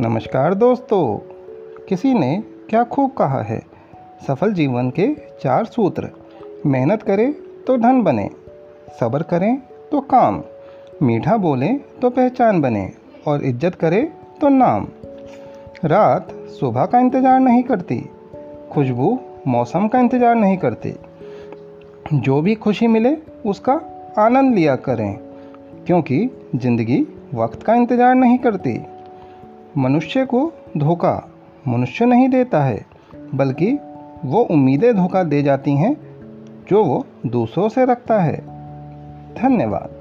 नमस्कार दोस्तों। किसी ने क्या खूब कहा है? सफल जीवन के चार सूत्र। मेहनत करें तो धन बने, सब्र करें तो काम, मीठा बोलें तो पहचान बने और इज़्ज़त करें तो नाम। रात सुबह का इंतज़ार नहीं करती, खुशबू मौसम का इंतज़ार नहीं करती। जो भी खुशी मिले उसका आनंद लिया करें, क्योंकि ज़िंदगी वक्त का इंतज़ार नहीं करती। मनुष्य को धोखा मनुष्य नहीं देता है, बल्कि वो उम्मीदें धोखा दे जाती हैं जो वो दूसरों से रखता है। धन्यवाद।